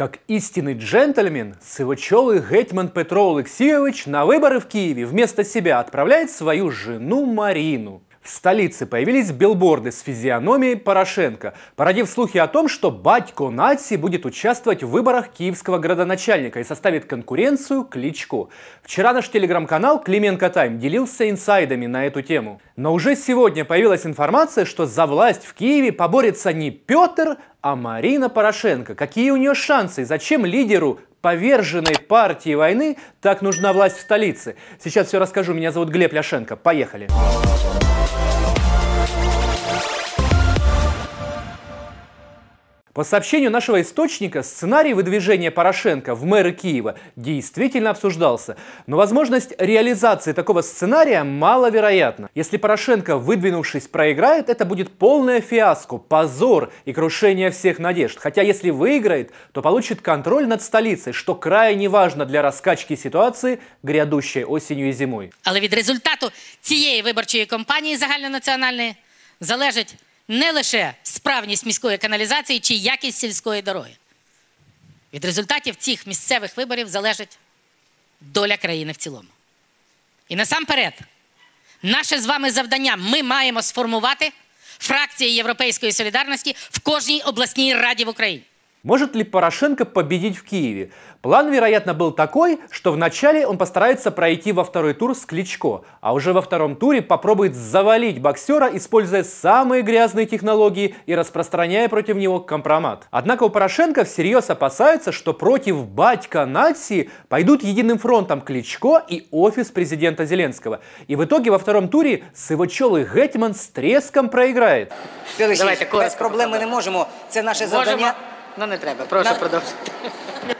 Как истинный джентльмен, сивочелый гетьман Петро Алексеевич на выборы в Киеве вместо себя отправляет свою жену Марину. В столице появились билборды с физиономией Порошенко, породив слухи о том, что батько нации будет участвовать в выборах киевского градоначальника и составит конкуренцию Кличко. Вчера наш телеграм-канал Клименко Тайм делился инсайдами на эту тему. Но уже сегодня появилась информация, что за власть в Киеве поборется не Петр, а Марина Порошенко. Какие у нее шансы? Зачем лидеру поверженной партии войны так нужна власть в столице? Сейчас все расскажу. Меня зовут Глеб Ляшенко. Поехали. Поехали. По сообщению нашего источника, сценарий выдвижения Порошенко в мэры Киева действительно обсуждался, но возможность реализации такого сценария маловероятна. Если Порошенко, выдвинувшись, проиграет, это будет полное фиаско, позор и крушение всех надежд. Хотя если выиграет, то получит контроль над столицей, что крайне важно для раскачки ситуации, грядущей осенью и зимой. Але від результату цієї виборчої кампанії загальнонаціональної залежить не лише справність міської каналізації чи якість сільської дороги. Від результатів цих місцевих виборів залежить доля країни в цілому. І насамперед, наше з вами завдання ми маємо сформувати фракції Європейської солідарності в кожній обласній раді в Україні. Может ли Порошенко победить в Киеве? План, вероятно, был такой, что вначале он постарается пройти во второй тур с Кличко, а уже во втором туре попробует завалить боксера, используя самые грязные технологии и распространяя против него компромат. Однако у Порошенко всерьез опасаются, что против батька нации пойдут единым фронтом Кличко и офис президента Зеленского. И в итоге во втором туре сивочолый Гетман с треском проиграет. Давайте, без проблем ми не можемо. Це наше завдання. Ну не треба, прошу продовжити.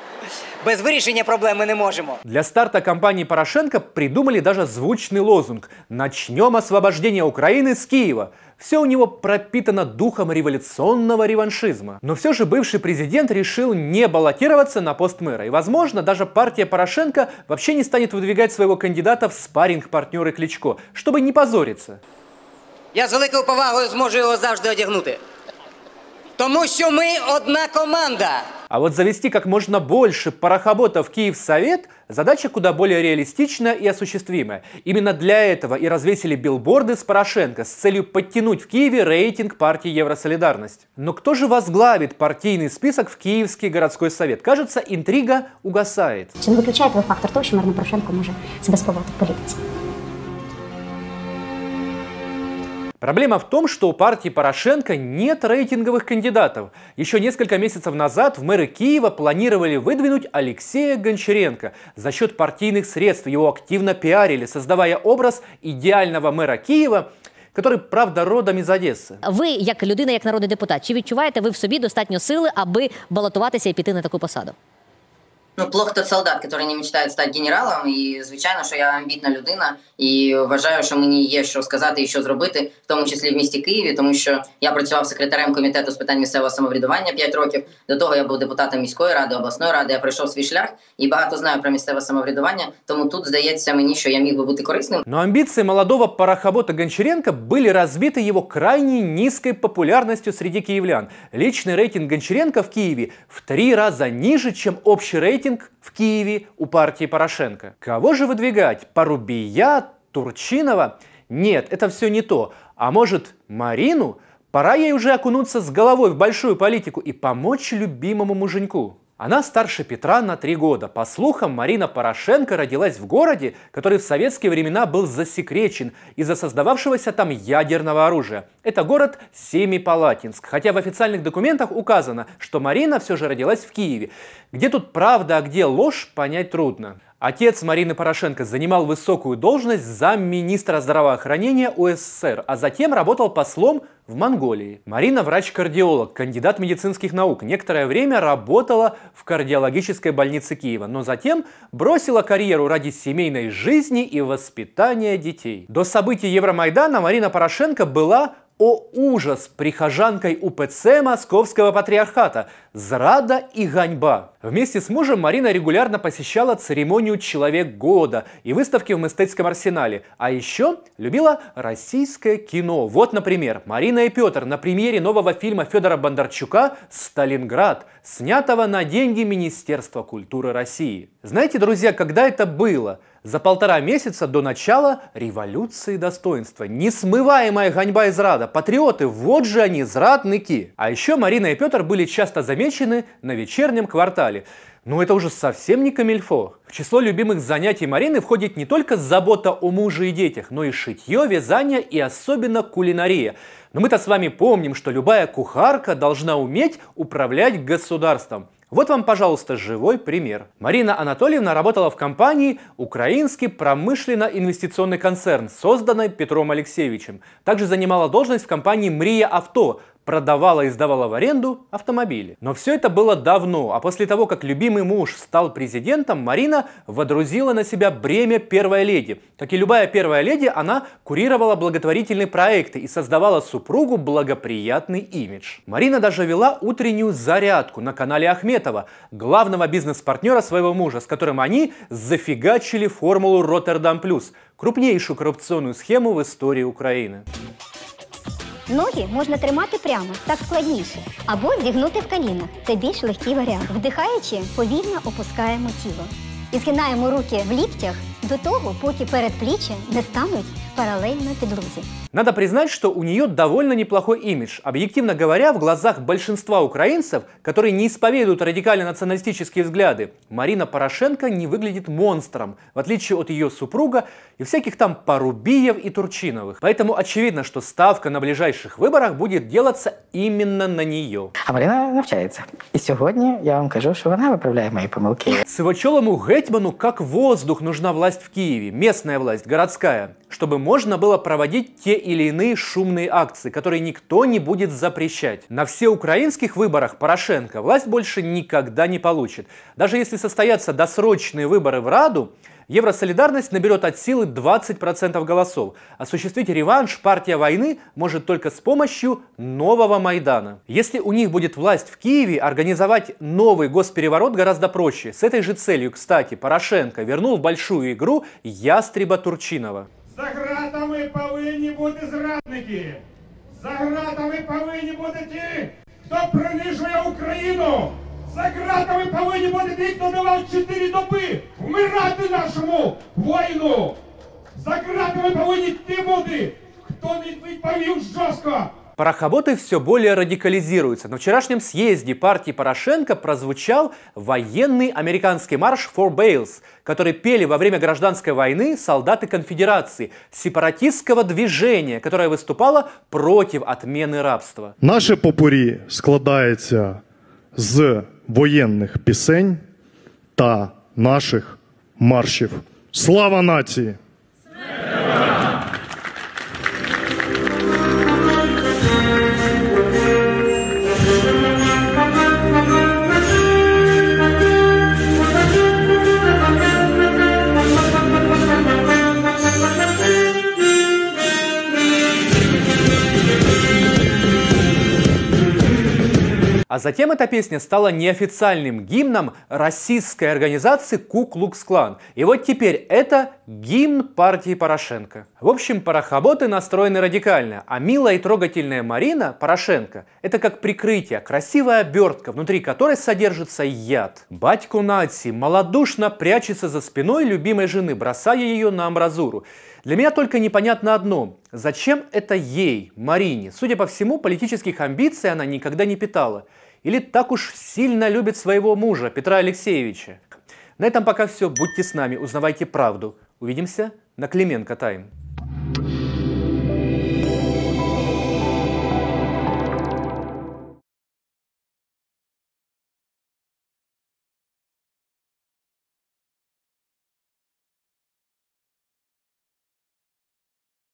Без вирішення проблем ми не можемо. Для старта кампании Порошенко придумали даже звучный лозунг «Начнем освобождение Украины с Киева». Все у него пропитано духом революционного реваншизма. Но все же бывший президент решил не баллотироваться на пост мэра. И, возможно, даже партия Порошенко вообще не станет выдвигать своего кандидата в спарринг партнеры Кличко, чтобы не позориться. Я з великою повагою зможу його завжди одягнути. Тому що ми одна команда. А вот завести как можно больше парохоботов в Киев-Совет – задача куда более реалистичная и осуществимая. Именно для этого и развесили билборды с Порошенко с целью подтянуть в Киеве рейтинг партии Евросолидарность. Но кто же возглавит партийный список в Киевский городской совет? Кажется, интрига угасает. Чи не виключаєте ви фактор того, що Марина Порошенко може себе спробувати в політиці? Проблема в том, что у партии Порошенко нет рейтинговых кандидатов. Еще несколько месяцев назад в мэры Киева планировали выдвинуть Алексея Гончаренко. За счет партийных средств его активно пиарили, создавая образ идеального мэра Киева, который, правда, родом из Одессы. Ви, як людина, як народний депутат, чи відчуваєте ви в собі достатньо сили, аби балотуватися і піти на таку посаду? Ну, плох тот солдат, який не мечтає стати генералом, і звичайно, що я амбітна людина і вважаю, що мені є що сказати і що зробити, в тому числі в місті Києві, тому що я працював секретарем комітету з питань місцевого самоврядування 5 років. До того я був депутатом міської ради, обласної ради. Я пройшов свій шлях і багато знаю про місцеве самоврядування. Тому тут здається мені, що я міг би бути корисним. Но амбиции молодого парохобота Гончаренко были разбиты его крайне низкой популярностью среди киевлян. Личный рейтинг Гончаренко в Киеве в три раза ниже, чем общий рейтинг в Киеве у партии Порошенко. Кого же выдвигать? Парубия? Турчинова? Нет, это все не то. А может, Марину? Пора ей уже окунуться с головой в большую политику и помочь любимому муженьку. Она старше Петра на три года. По слухам, Марина Порошенко родилась в городе, который в советские времена был засекречен из-за создававшегося там ядерного оружия. Это город Семипалатинск. Хотя в официальных документах указано, что Марина все же родилась в Киеве. Где тут правда, а где ложь, понять трудно. Отец Марины Порошенко занимал высокую должность замминистра здравоохранения УССР, а затем работал послом в Монголии. Марина врач-кардиолог, кандидат медицинских наук. Некоторое время работала в кардиологической больнице Киева, но затем бросила карьеру ради семейной жизни и воспитания детей. До событий Евромайдана Марина Порошенко была о ужас прихожанкой УПЦ Московского патриархата, зрада и ганьба. Вместе с мужем Марина регулярно посещала церемонию «Человек года» и выставки в Мистецком арсенале. А еще любила российское кино. Вот, например, Марина и Петр на премьере нового фильма Федора Бондарчука «Сталинград», снятого на деньги Министерства культуры России. Знаете, друзья, когда это было? За полтора месяца до начала революции достоинства. Несмываемая ганьба из рада. Патриоты, вот же они, зрадники. А еще Марина и Петр были часто замечены на вечернем квартале. Но это уже совсем не камильфо. В число любимых занятий Марины входит не только забота о муже и детях, но и шитье, вязание и особенно кулинария. Но мы-то с вами помним, что любая кухарка должна уметь управлять государством. Вот вам, пожалуйста, живой пример. Марина Анатольевна работала в компании «Украинский промышленно-инвестиционный концерн», созданной Петром Алексеевичем. Также занимала должность в компании «Мрия Авто», продавала и сдавала в аренду автомобили. Но все это было давно, а после того, как любимый муж стал президентом, Марина водрузила на себя бремя первой леди. Как и любая первая леди, она курировала благотворительные проекты и создавала супругу благоприятный имидж. Марина даже вела утреннюю зарядку на канале Ахметова, главного бизнес-партнера своего мужа, с которым они зафигачили формулу Роттердам Плюс, крупнейшую коррупционную схему в истории Украины. Ноги можна тримати прямо, так складніше, або зігнути в колінах. Це більш легкий варіант. Вдихаючи, повільно опускаємо тіло. І згинаємо руки в ліктях до того, поки передпліччя не стануть параллельно підлозі. Надо признать, что у нее довольно неплохой имидж. Объективно говоря, в глазах большинства украинцев, которые не исповедуют радикально-националистические взгляды, Марина Порошенко не выглядит монстром, в отличие от ее супруга и всяких там Порубиев и Турчиновых. Поэтому очевидно, что ставка на ближайших выборах будет делаться именно на нее. А Марина навчається. І сьогодні я вам кажу, що вона виправляє мої помилки. Сивочелому гетьману как воздух нужна власть в Киеве, местная власть, городская, чтобы можно было проводить те или иные шумные акции, которые никто не будет запрещать. На всеукраинских выборах Порошенко власть больше никогда не получит. Даже если состоятся досрочные выборы в Раду, Евросолидарность наберет от силы 20% голосов. Осуществить реванш партия войны может только с помощью нового Майдана. Если у них будет власть в Киеве, организовать новый госпереворот гораздо проще. С этой же целью, кстати, Порошенко вернул в большую игру ястреба Турчинова. Повинні бути зрадники. За ґратами повинні бути ті, хто принижує Україну. За ґратами повинні бути ті, хто давав чотири доби вмирати нашому воїну. За ґратами повинні ті бути, хто не відповів жорстко. Парохоботы все более радикализируются. На вчерашнем съезде партии Порошенко прозвучал военный американский марш «For Bales», который пели во время гражданской войны солдаты конфедерации, сепаратистского движения, которое выступало против отмены рабства. Наше попурі складається з воєнних пісень та наших маршів. Слава нації! Затем эта песня стала неофициальным гимном российской организации Ку-Клукс-Клан. И вот теперь это гимн партии Порошенко. В общем, парохоботы настроены радикально, а милая и трогательная Марина Порошенко – это как прикрытие, красивая обертка, внутри которой содержится яд. Батько нации малодушно прячется за спиной любимой жены, бросая ее на амбразуру. Для меня только непонятно одно. Зачем это ей, Марине? Судя по всему, политических амбиций она никогда не питала. Или так уж сильно любит своего мужа, Петра Алексеевича. На этом пока все. Будьте с нами, узнавайте правду. Увидимся на Клименко Тайм.